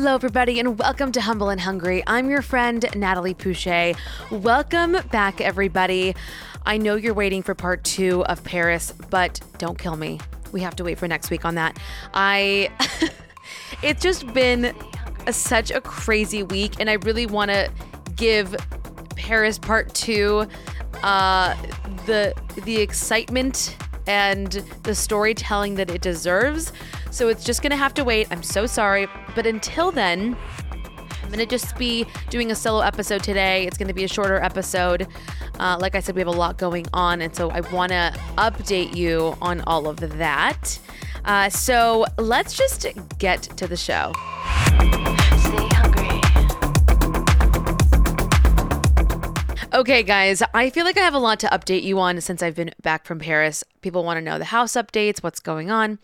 Hello, everybody, and welcome to Humble and Hungry. I'm your friend, Natalie Pouchet. Welcome back, everybody. I know you're waiting for part two of Paris, but don't kill me. We have to wait for next week on that. I. it's just been a, such a crazy week, and I really want to give Paris part two uh, the the excitement and the storytelling that it deserves. So it's just gonna have to wait. I'm so sorry, but until then. I'm going to just be doing a solo episode today. It's going to be a shorter episode. Uh, like I said, we have a lot going on, and so I want to update you on all of that. Uh, so let's just get to the show. Okay, guys, I feel like I have a lot to update you on since I've been back from Paris. People want to know the house updates, what's going on.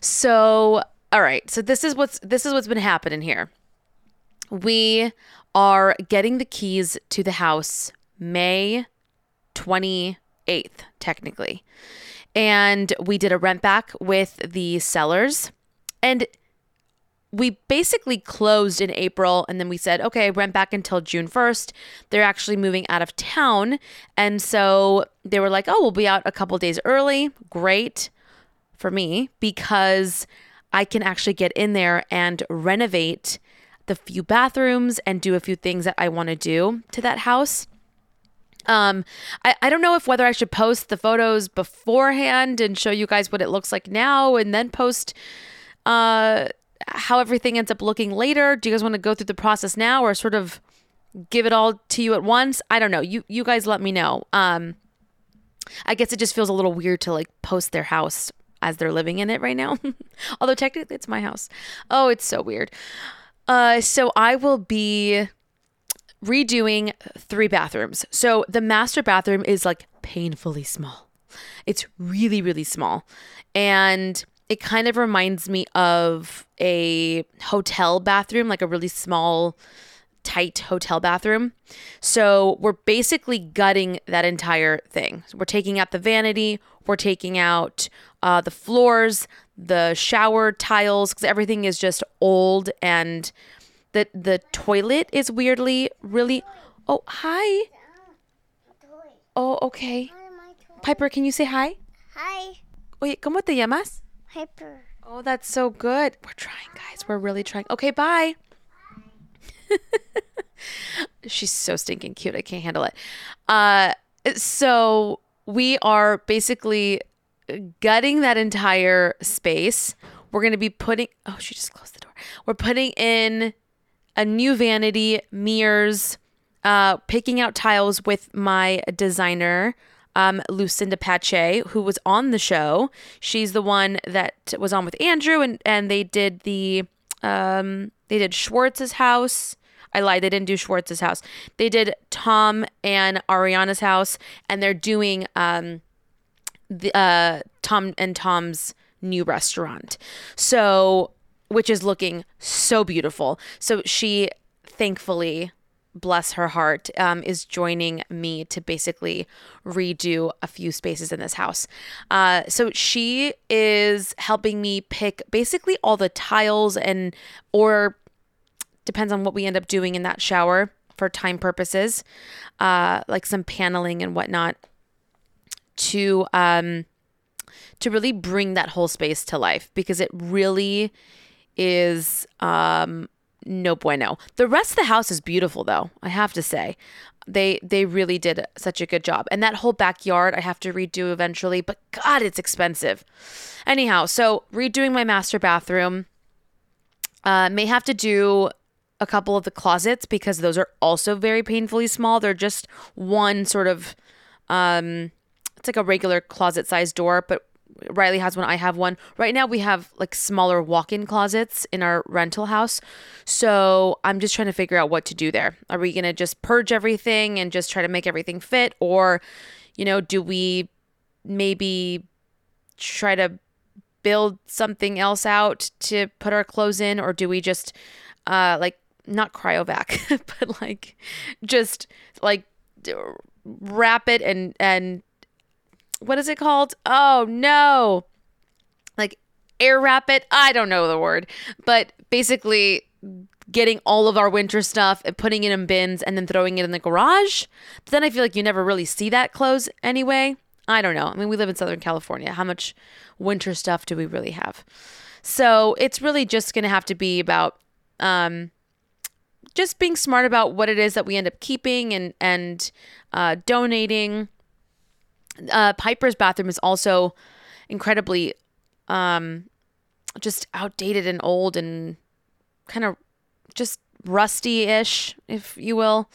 So, all right, so this is what's this is what's been happening here. We are getting the keys to the house May 28th, technically. And we did a rent back with the sellers. And we basically closed in April and then we said, okay, rent back until June 1st. They're actually moving out of town. And so they were like, oh, we'll be out a couple days early. Great for me because I can actually get in there and renovate the few bathrooms and do a few things that I want to do to that house. Um, I, I don't know if whether I should post the photos beforehand and show you guys what it looks like now and then post uh how everything ends up looking later. Do you guys want to go through the process now or sort of give it all to you at once? I don't know. You you guys let me know. Um I guess it just feels a little weird to like post their house as they're living in it right now. Although technically it's my house. Oh, it's so weird. Uh so I will be redoing three bathrooms. So the master bathroom is like painfully small. It's really, really small. And it kind of reminds me of a hotel bathroom, like a really small, tight hotel bathroom. So we're basically gutting that entire thing. We're taking out the vanity, we're taking out uh, the floors, the shower tiles, because everything is just old and the the toilet is weirdly really oh hi. Oh okay. Piper can you say hi? Hi, oye cómo te llamas? Hyper. oh that's so good. We're trying guys. We're really trying. Okay bye. She's so stinking cute. I can't handle it. Uh so we are basically gutting that entire space we're going to be putting oh she just closed the door we're putting in a new vanity, mirrors, uh, picking out tiles with my designer, um, Lucinda Pache, who was on the show. She's the one that was on with Andrew, and and they did the um, they did Schwartz's house. I lied, they didn't do Schwartz's house. They did Tom and Ariana's house, and they're doing um, the uh, Tom and Tom's new restaurant. So which is looking so beautiful. So she thankfully, bless her heart, um, is joining me to basically redo a few spaces in this house. Uh, so she is helping me pick basically all the tiles and, or depends on what we end up doing in that shower for time purposes, uh, like some paneling and whatnot to um to really bring that whole space to life because it really is um no bueno. The rest of the house is beautiful though, I have to say. They they really did such a good job. And that whole backyard I have to redo eventually, but god, it's expensive. Anyhow, so redoing my master bathroom uh may have to do a couple of the closets because those are also very painfully small. They're just one sort of um it's like a regular closet size door, but Riley has one, I have one. Right now we have like smaller walk-in closets in our rental house. So I'm just trying to figure out what to do there. Are we going to just purge everything and just try to make everything fit or you know, do we maybe try to build something else out to put our clothes in or do we just uh like not cryovac but like just like wrap it and and what is it called? Oh no. Like air wrap it? I don't know the word. But basically getting all of our winter stuff and putting it in bins and then throwing it in the garage but then i feel like you never really see that clothes anyway. I don't know. I mean we live in southern california. How much winter stuff do we really have? So it's really just going to have to be about um just being smart about what it is that we end up keeping and and uh, donating. Uh, Piper's bathroom is also incredibly um, just outdated and old and kind of just rusty-ish, if you will.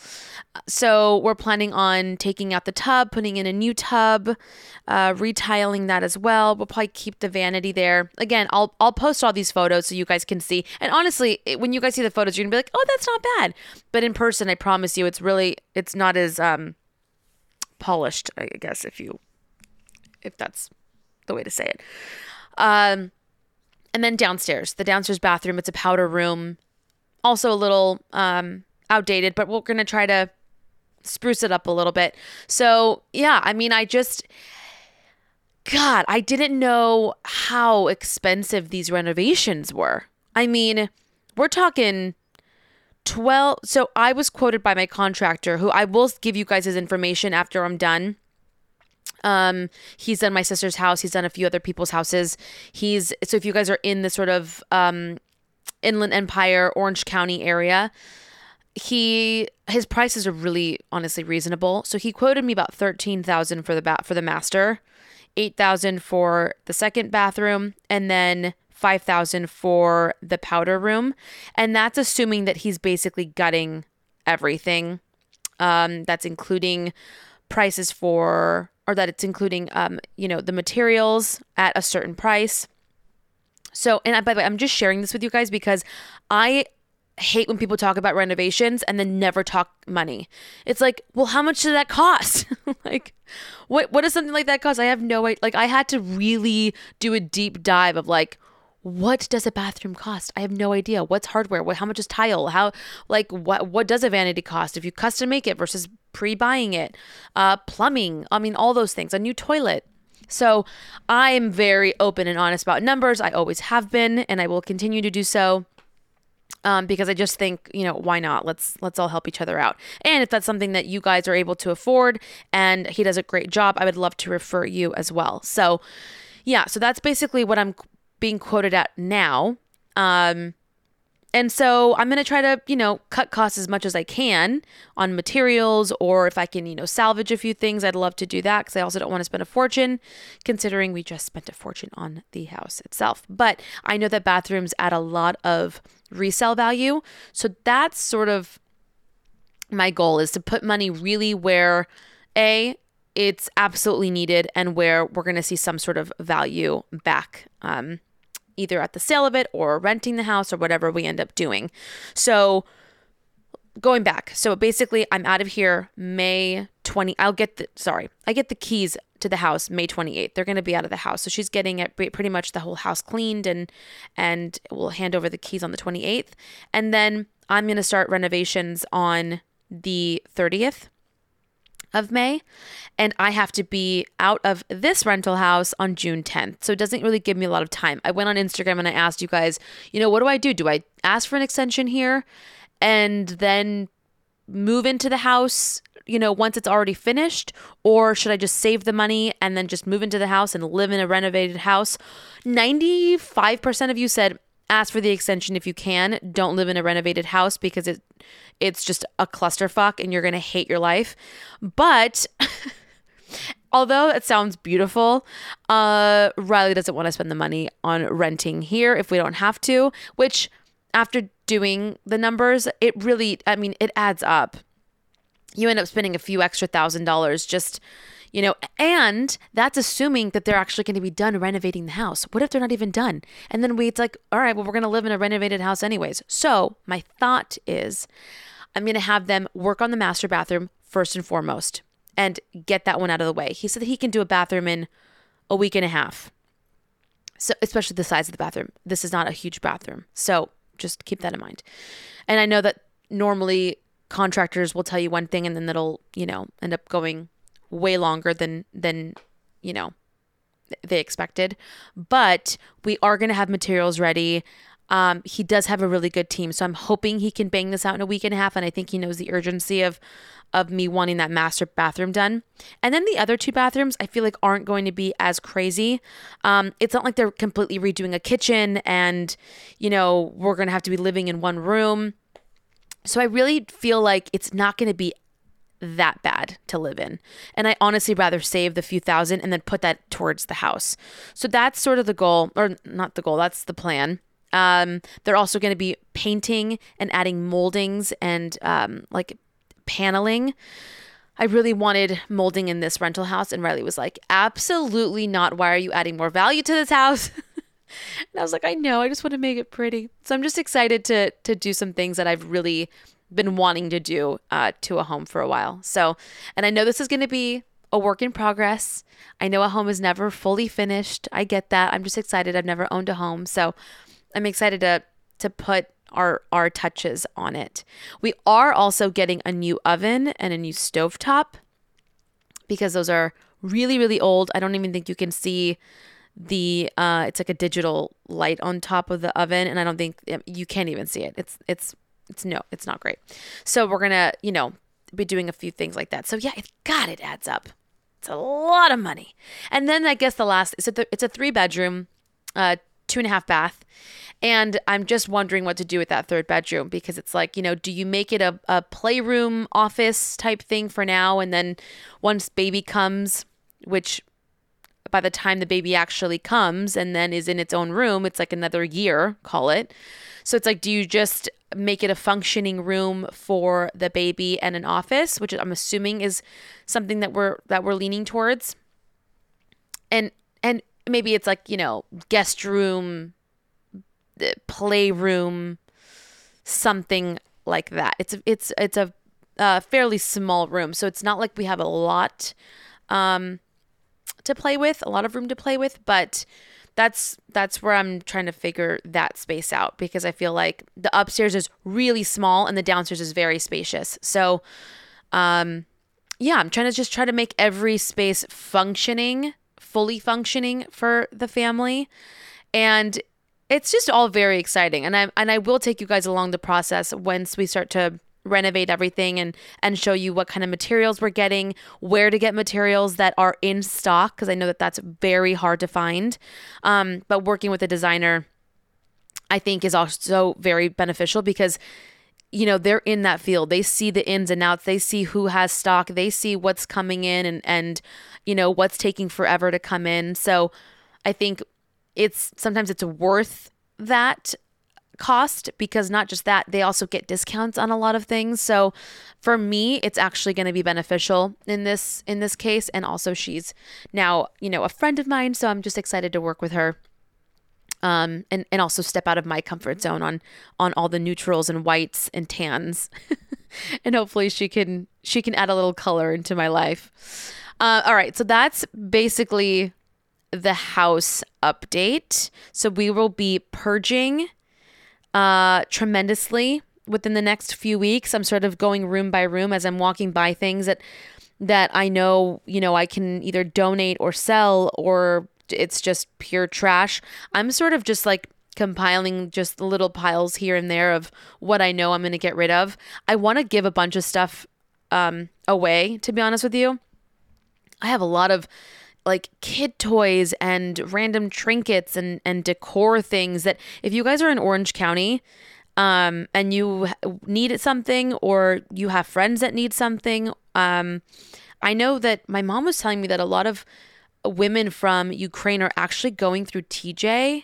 So we're planning on taking out the tub, putting in a new tub, uh, retiling that as well. We'll probably keep the vanity there. Again, I'll I'll post all these photos so you guys can see. And honestly, when you guys see the photos, you're gonna be like, "Oh, that's not bad." But in person, I promise you, it's really it's not as um polished. I guess if you if that's the way to say it. Um, and then downstairs, the downstairs bathroom. It's a powder room also a little um, outdated, but we're going to try to spruce it up a little bit. So, yeah, I mean, I just, God, I didn't know how expensive these renovations were. I mean, we're talking 12. So, I was quoted by my contractor, who I will give you guys his information after I'm done. Um, he's done my sister's house. He's done a few other people's houses. He's so if you guys are in the sort of um, Inland Empire, Orange County area. He his prices are really honestly reasonable. So he quoted me about thirteen thousand for the bat for the master, eight thousand for the second bathroom, and then five thousand for the powder room. And that's assuming that he's basically gutting everything. Um, that's including prices for or that it's including um, you know, the materials at a certain price. So, and by the way, I'm just sharing this with you guys because I hate when people talk about renovations and then never talk money. It's like, well, how much did that cost? like, what what does something like that cost? I have no idea. Like, I had to really do a deep dive of like, what does a bathroom cost? I have no idea. What's hardware? What how much is tile? How like what what does a vanity cost if you custom make it versus pre-buying it? Uh, plumbing. I mean, all those things. A new toilet. So I'm very open and honest about numbers. I always have been, and I will continue to do so. Um, because I just think, you know, why not? Let's let's all help each other out. And if that's something that you guys are able to afford, and he does a great job, I would love to refer you as well. So, yeah, so that's basically what I'm being quoted at now. Um, and so I'm going to try to, you know, cut costs as much as I can on materials or if I can, you know, salvage a few things, I'd love to do that because I also don't want to spend a fortune considering we just spent a fortune on the house itself. But I know that bathrooms add a lot of resale value. So that's sort of my goal is to put money really where A, it's absolutely needed and where we're going to see some sort of value back. Um, either at the sale of it or renting the house or whatever we end up doing. So going back. So basically I'm out of here May 20 I'll get the sorry. I get the keys to the house May 28th. They're going to be out of the house. So she's getting it pretty much the whole house cleaned and and we'll hand over the keys on the 28th. And then I'm going to start renovations on the 30th of May, and I have to be out of this rental house on June 10th. So it doesn't really give me a lot of time. I went on Instagram and I asked you guys, you know, what do I do? Do I ask for an extension here and then move into the house, you know, once it's already finished? Or should I just save the money and then just move into the house and live in a renovated house? 95% of you said, ask for the extension if you can. Don't live in a renovated house because it it's just a clusterfuck and you're going to hate your life. But although it sounds beautiful, uh Riley doesn't want to spend the money on renting here if we don't have to, which after doing the numbers, it really I mean, it adds up. You end up spending a few extra thousand dollars just You know, and that's assuming that they're actually going to be done renovating the house. What if they're not even done? And then we it's like, all right, well we're going to live in a renovated house anyways. So, my thought is I'm going to have them work on the master bathroom first and foremost and get that one out of the way. He said that he can do a bathroom in a week and a half. So, especially the size of the bathroom. This is not a huge bathroom. So, just keep that in mind. And I know that normally contractors will tell you one thing and then it'll, you know, end up going way longer than than, you know, they expected. But we are going to have materials ready. Um, he does have a really good team, so I'm hoping he can bang this out in a week and a half. And I think he knows the urgency of of me wanting that master bathroom done. And then the other two bathrooms, I feel like aren't going to be as crazy. Um, it's not like they're completely redoing a kitchen, and you know we're gonna have to be living in one room. So I really feel like it's not going to be that bad to live in. And I honestly rather save the few thousand and then put that towards the house. So that's sort of the goal, or not the goal, that's the plan. Um, they're also going to be painting and adding moldings and um, like paneling. I really wanted molding in this rental house, and Riley was like, absolutely not. Why are you adding more value to this house? And I was like, I know, I just want to make it pretty. So I'm just excited to to do some things that I've really been wanting to do uh, to a home for a while. So, and I know this is going to be a work in progress. I know a home is never fully finished. I get that. I'm just excited. I've never owned a home, so I'm excited to to put our our touches on it. We are also getting a new oven and a new stovetop because those are really really old. I don't even think you can see the uh it's like a digital light on top of the oven and I don't think you can't even see it. It's it's it's no, it's not great. So we're to, you know, be doing a few things like that. So yeah, it God it adds up. It's a lot of money. And then I guess the last it's a it's a three bedroom, uh two and a half bath. And I'm just wondering what to do with that third bedroom because it's like, you know, do you make it a, a playroom office type thing for now? And then once baby comes, which by the time the baby actually comes and then is in its own room, it's like another year, call it. So it's like, do you just make it a functioning room for the baby and an office, which I'm assuming is something that we're that we're leaning towards. And and maybe it's like, you know, guest room, playroom, something like that. It's it's it's a uh, fairly small room, so it's not like we have a lot um, to play with, a lot of room to play with, but that's that's where I'm trying to figure that space out because I feel like the upstairs is really small and the downstairs is very spacious. So um yeah, I'm trying to just try to make every space functioning, fully functioning for the family. And it's just all very exciting. And I and I will take you guys along the process once we start to renovate everything and and show you what kind of materials we're getting, where to get materials that are in stock because I know that that's very hard to find. Um, but working with a designer, I think, is also very beneficial because you know they're in that field. They see the ins and outs. They see who has stock. They see what's coming in and and you know what's taking forever to come in. So i think it's sometimes it's worth that cost because not just that they also get discounts on a lot of things. So for me it's actually going to be beneficial in this in this case. And also she's now you know a friend of mine so i'm just excited to work with her um and and also step out of my comfort zone on on all the neutrals and whites and tans. And hopefully she can she can add a little color into my life. Uh, all right so that's basically the house update. So we will be purging uh, tremendously within the next few weeks. I'm sort of going room by room as I'm walking by things that that I know, you know, I can either donate or sell or it's just pure trash. I'm sort of just like compiling just little piles here and there of what I know I'm going to get rid of. I want to give a bunch of stuff um, away, to be honest with you. I have a lot of like kid toys and random trinkets and and decor things that if you guys are in Orange County um and you need something or you have friends that need something um I know that my mom was telling me that a lot of women from Ukraine are actually going through TJ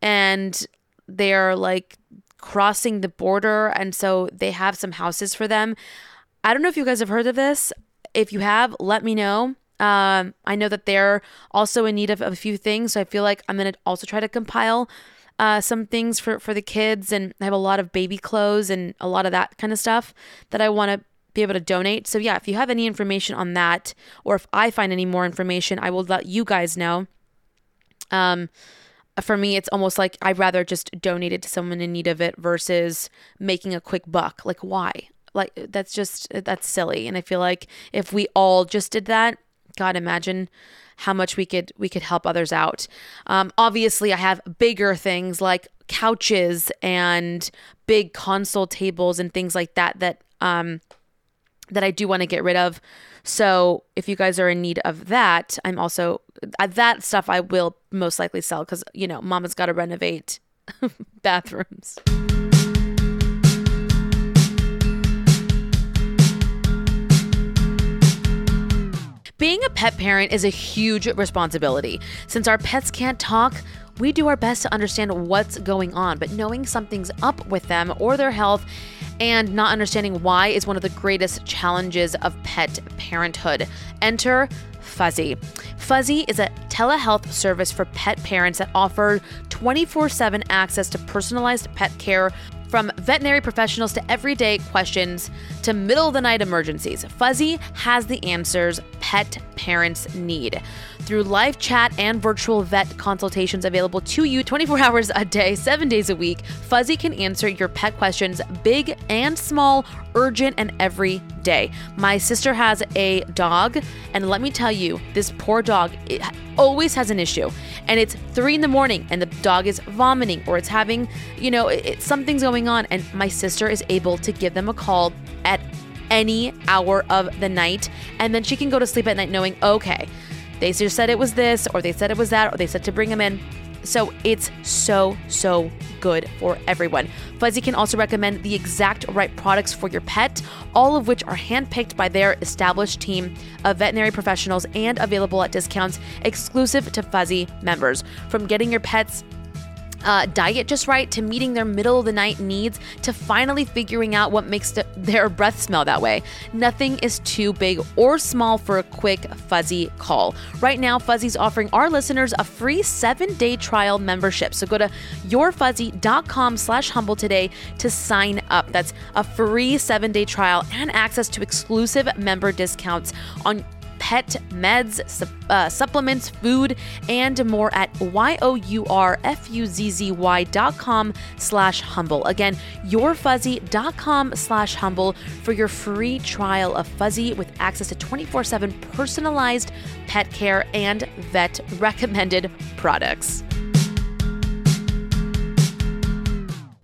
and they're like crossing the border and so they have some houses for them. I don't know if you guys have heard of this. If you have, let me know. Um, I know that they're also in need of, of a few things, so I feel like I'm gonna also try to compile uh, some things for for the kids, and I have a lot of baby clothes and a lot of that kind of stuff that I want to be able to donate. So yeah, if you have any information on that, or if I find any more information, I will let you guys know. Um, for me, it's almost like I'd rather just donate it to someone in need of it versus making a quick buck. Like why? Like that's just that's silly. And I feel like if we all just did that, God, imagine how much we could we could help others out. Um, obviously, I have bigger things like couches and big console tables and things like that that um, that I do want to get rid of. So if you guys are in need of that, I'm also uh, that stuff I will most likely sell because you know Mama's got to renovate bathrooms. Being a pet parent is a huge responsibility. Since our pets can't talk, we do our best to understand what's going on, but knowing something's up with them or their health and not understanding why is one of the greatest challenges of pet parenthood. Enter Fuzzy. Fuzzy is a telehealth service for pet parents that offer 24 7 access to personalized pet care from veterinary professionals to everyday questions to middle of the night emergencies. Fuzzy has the answers pet parents need. Through live chat and virtual vet consultations available to you 24 hours a day, seven days a week, Fuzzy can answer your pet questions, big and small, urgent, and every day. My sister has a dog, and let me tell you, this poor dog it always has an issue. And it's three in the morning, and the dog is vomiting, or it's having, you know, it, something's going on. And my sister is able to give them a call at any hour of the night, and then she can go to sleep at night knowing, okay, they just said it was this, or they said it was that, or they said to bring him in. So it's so, so good for everyone. Fuzzy can also recommend the exact right products for your pet, all of which are handpicked by their established team of veterinary professionals and available at discounts exclusive to Fuzzy members. From getting your pets uh, diet just right to meeting their middle of the night needs to finally figuring out what makes the, their breath smell that way. Nothing is too big or small for a quick fuzzy call. Right now, Fuzzy's offering our listeners a free seven-day trial membership. So go to yourfuzzy.com slash humble today to sign up. That's a free seven-day trial and access to exclusive member discounts on pet meds, uh, supplements, food, and more at Y-O-U-R-F-U-Z-Z-Y dot com slash humble. Again, yourfuzzy.com slash humble for your free trial of Fuzzy with access to 24-7 personalized pet care and vet recommended products.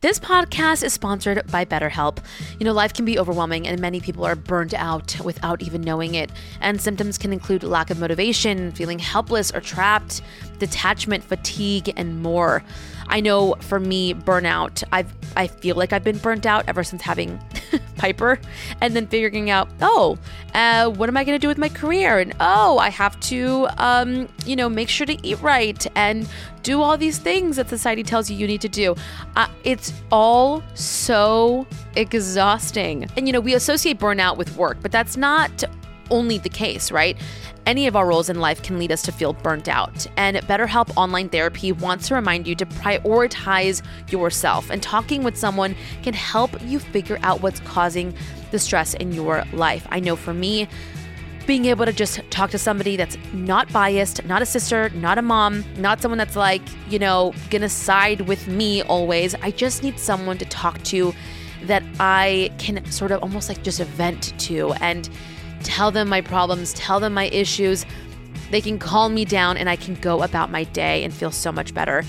This podcast is sponsored by BetterHelp. You know, life can be overwhelming and many people are burnt out without even knowing it. And symptoms can include lack of motivation, feeling helpless or trapped, detachment, fatigue, and more. I know for me, burnout, I've I feel like I've been burnt out ever since having Piper and then figuring out, oh, uh, what am I going to do with my career? And oh, I have to, um, you know, make sure to eat right and do all these things that society tells you you need to do. Uh, it's all so exhausting. And, you know, we associate burnout with work, but that's not only the case, right? Any of our roles in life can lead us to feel burnt out. And BetterHelp Online Therapy wants to remind you to prioritize yourself. And talking with someone can help you figure out what's causing the stress in your life. I know for me, being able to just talk to somebody that's not biased, not a sister, not a mom, not someone that's like, you know, gonna side with me always. I just need someone to talk to that I can sort of almost like just vent to and tell them my problems, tell them my issues. They can calm me down and I can go about my day and feel so much better.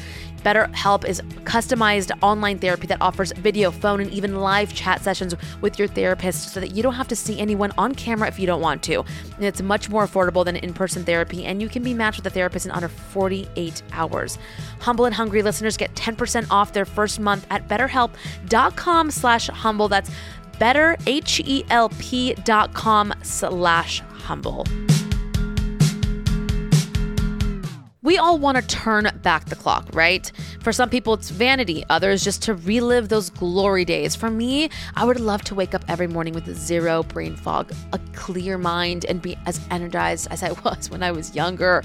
BetterHelp is customized online therapy that offers video, phone, and even live chat sessions with your therapist so that you don't have to see anyone on camera if you don't want to. And it's much more affordable than in person therapy, and you can be matched with a therapist in under 48 hours. Humble and hungry listeners get 10% off their first month at betterhelp.com slash humble. That's betterhelp.com slash humble. We all want to turn back the clock, right? For some people, it's vanity, others just to relive those glory days. For me, I would love to wake up every morning with zero brain fog, a clear mind, and be as energized as I was when I was younger.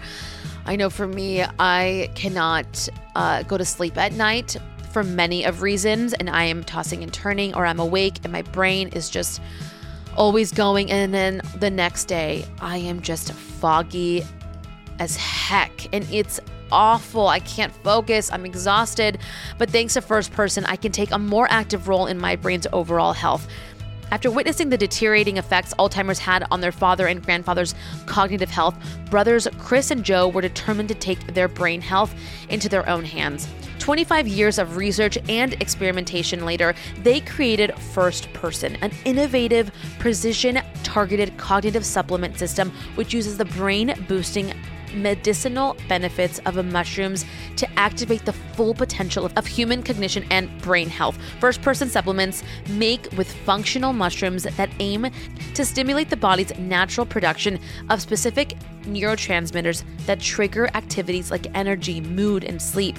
I know for me, I cannot uh, go to sleep at night for many of reasons, and I am tossing and turning, or I'm awake and my brain is just always going. And then the next day, I am just foggy as heck, and it's awful. I can't focus. I'm exhausted. But thanks to First Person, I can take a more active role in my brain's overall health. After witnessing the deteriorating effects Alzheimer's had on their father and grandfather's cognitive health, brothers Chris and Joe were determined to take their brain health into their own hands. 25 years of research and experimentation later, they created First Person, an innovative, precision targeted cognitive supplement system which uses the brain boosting medicinal benefits of mushrooms to activate the full potential of human cognition and brain health. First person supplements make with functional mushrooms that aim to stimulate the body's natural production of specific neurotransmitters that trigger activities like energy, mood, and sleep.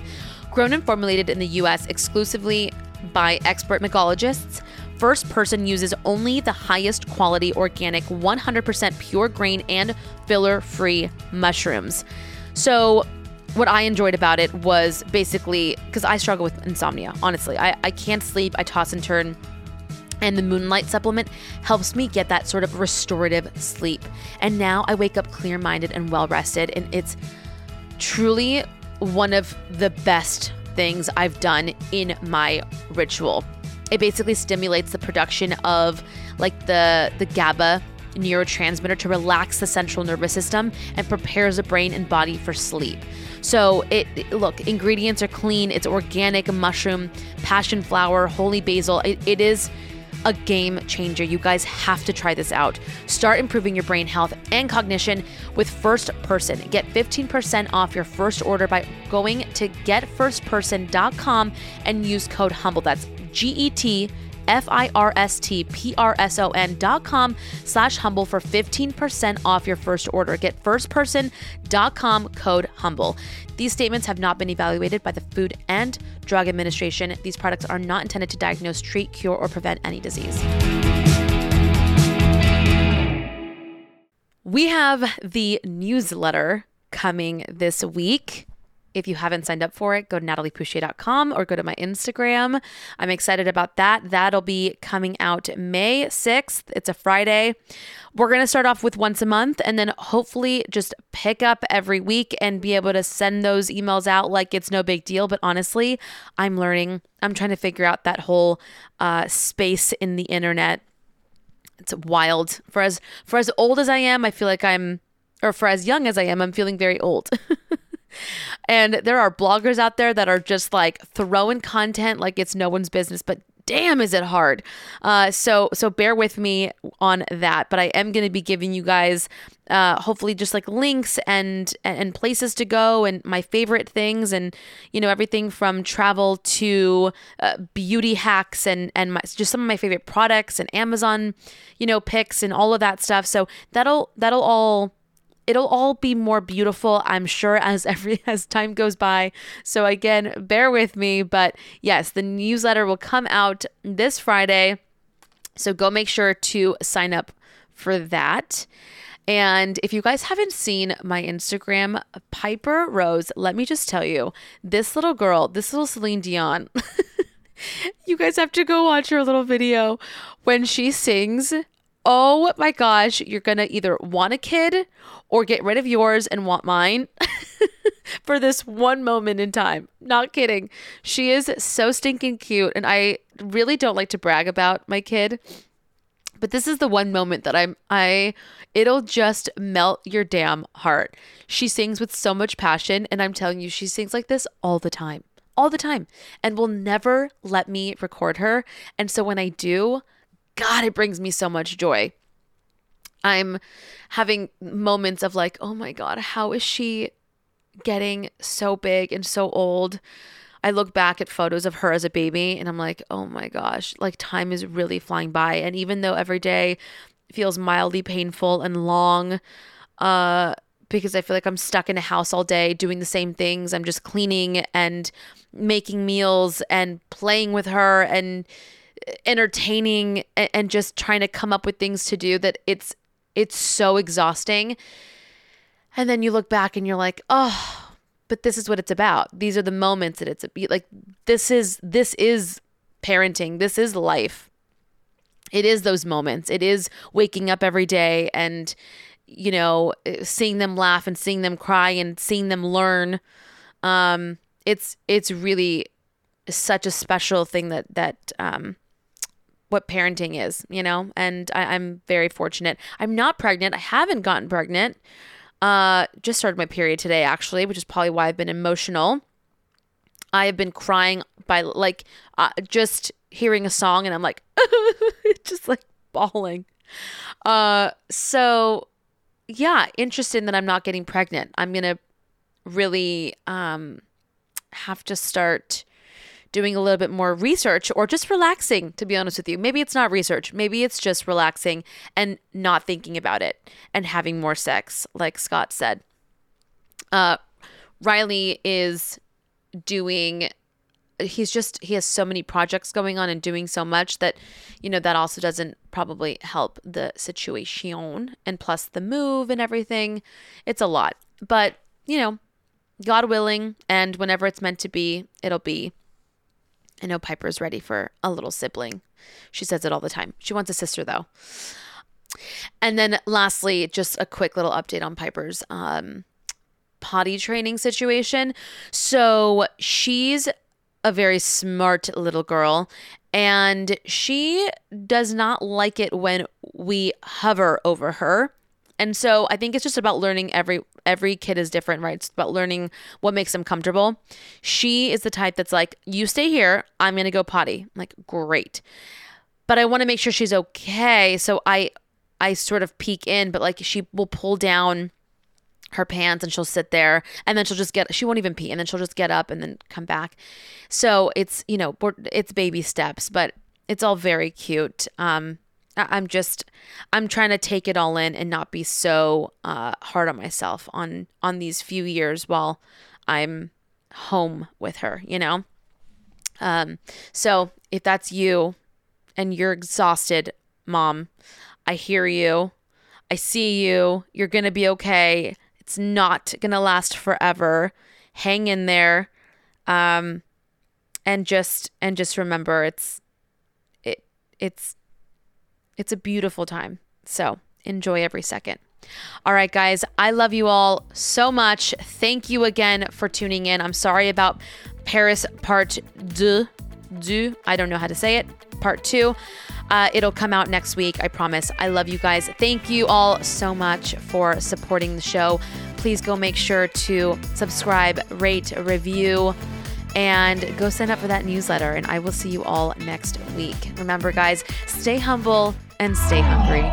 Grown and formulated in the US exclusively by expert mycologists, First Person uses only the highest quality organic, 100% pure grain and filler free mushrooms. So, what I enjoyed about it was basically because I struggle with insomnia, honestly. I, I can't sleep, I toss and turn. And the Moonlight supplement helps me get that sort of restorative sleep. And now I wake up clear minded and well rested. And it's truly one of the best things I've done in my ritual. It basically stimulates the production of like the the GABA neurotransmitter to relax the central nervous system and prepares the brain and body for sleep. So it look, ingredients are clean, it's organic mushroom, passion flower, holy basil. It, it is a game changer. You guys have to try this out. Start improving your brain health and cognition with First Person. Get 15% off your first order by going to getfirstperson.com and use code HUMBLE. That's G E T F I R S T P R S O N dot com slash humble for 15% off your first order. Get firstperson.com code humble. These statements have not been evaluated by the Food and Drug Administration. These products are not intended to diagnose, treat, cure, or prevent any disease. We have the newsletter coming this week. If you haven't signed up for it, go to nataliepoucher.com or go to my Instagram. I'm excited about that. That'll be coming out May 6th. It's a Friday. We're going to start off with once a month and then hopefully just pick up every week and be able to send those emails out like it's no big deal. But honestly, I'm learning. I'm trying to figure out that whole uh, space in the internet. It's wild. For as for as old as I am, I feel like I'm or for as young as I am, I'm feeling very old. and there are bloggers out there that are just like throwing content like it's no one's business, but damn is it hard. Uh, so so bear with me on that but i am going to be giving you guys uh, hopefully just like links and and places to go and my favorite things and you know everything from travel to uh, beauty hacks and and my, just some of my favorite products and amazon you know picks and all of that stuff. So that'll that'll all it'll all be more beautiful i'm sure as every as time goes by. So again bear with me but yes the newsletter will come out this friday. So go make sure to sign up for that. And if you guys haven't seen my Instagram, Piper Rose, let me just tell you, this little girl, this little Celine Dion, you guys have to go watch her little video. When she sings oh my gosh, you're going to either want a kid or get rid of yours and want mine for this one moment in time. Not kidding. She is so stinking cute. And I really don't like to brag about my kid. But this is the one moment that I'm, I, it'll just melt your damn heart. She sings with so much passion. And I'm telling you, she sings like this all the time, all the time, and will never let me record her. And so when I do, God, it brings me so much joy. I'm having moments of like, oh my God, how is she getting so big and so old? I look back at photos of her as a baby and I'm like, oh my gosh, like time is really flying by. And even though every day feels mildly painful and long, uh, because I feel like I'm stuck in a house all day doing the same things. I'm just cleaning and making meals and playing with her and entertaining and, just trying to come up with things to do that it's it's so exhausting. And then you look back and you're like, "Oh, but this is what it's about. These are the moments that it's like this is this is parenting. This is life. It is those moments. It is waking up every day and you know, seeing them laugh and seeing them cry and seeing them learn. Um, it's it's really such a special thing that that um, what parenting is, you know. And I, I'm very fortunate. I'm not pregnant. I haven't gotten pregnant. Uh, just started my period today, actually, which is probably why I've been emotional. I have been crying by like uh, just hearing a song, and I'm like, just like bawling. Uh, so yeah, interested that I'm not getting pregnant. I'm gonna really um have to start doing a little bit more research or just relaxing, to be honest with you. Maybe it's not research. Maybe it's just relaxing and not thinking about it and having more sex, like Scott said. Uh, Riley is doing he's just he has so many projects going on and doing so much that you know that also doesn't probably help the situation and plus the move and everything it's a lot but you know god willing and whenever it's meant to be it'll be I know Piper's ready for a little sibling. She says it all the time. She wants a sister though. And then lastly, just a quick little update on Piper's um, potty training situation. So she's a very smart little girl and she does not like it when we hover over her. And so I think it's just about learning every every kid is different, right? It's about learning what makes them comfortable. She is the type that's like, "You stay here, I'm going to go potty." I'm like, "Great." But I want to make sure she's okay, so I I sort of peek in, but like she will pull down her pants and she'll sit there and then she'll just get she won't even pee and then she'll just get up and then come back so it's you know it's baby steps but it's all very cute um i'm just i'm trying to take it all in and not be so uh, hard on myself on on these few years while i'm home with her you know um so if that's you and you're exhausted mom i hear you I see you. You're going to be okay. It's not going to last forever. Hang in there. Um and just and just remember it's it it's it's a beautiful time. So, enjoy every second. All right, guys, I love you all so much. Thank you again for tuning in. I'm sorry about Paris part deux. Deux. I don't know how to say it. Part two. Uh, it'll come out next week, I promise. I love you guys. Thank you all so much for supporting the show. Please go make sure to subscribe, rate, review, and go sign up for that newsletter. And I will see you all next week. Remember, guys, stay humble and stay hungry.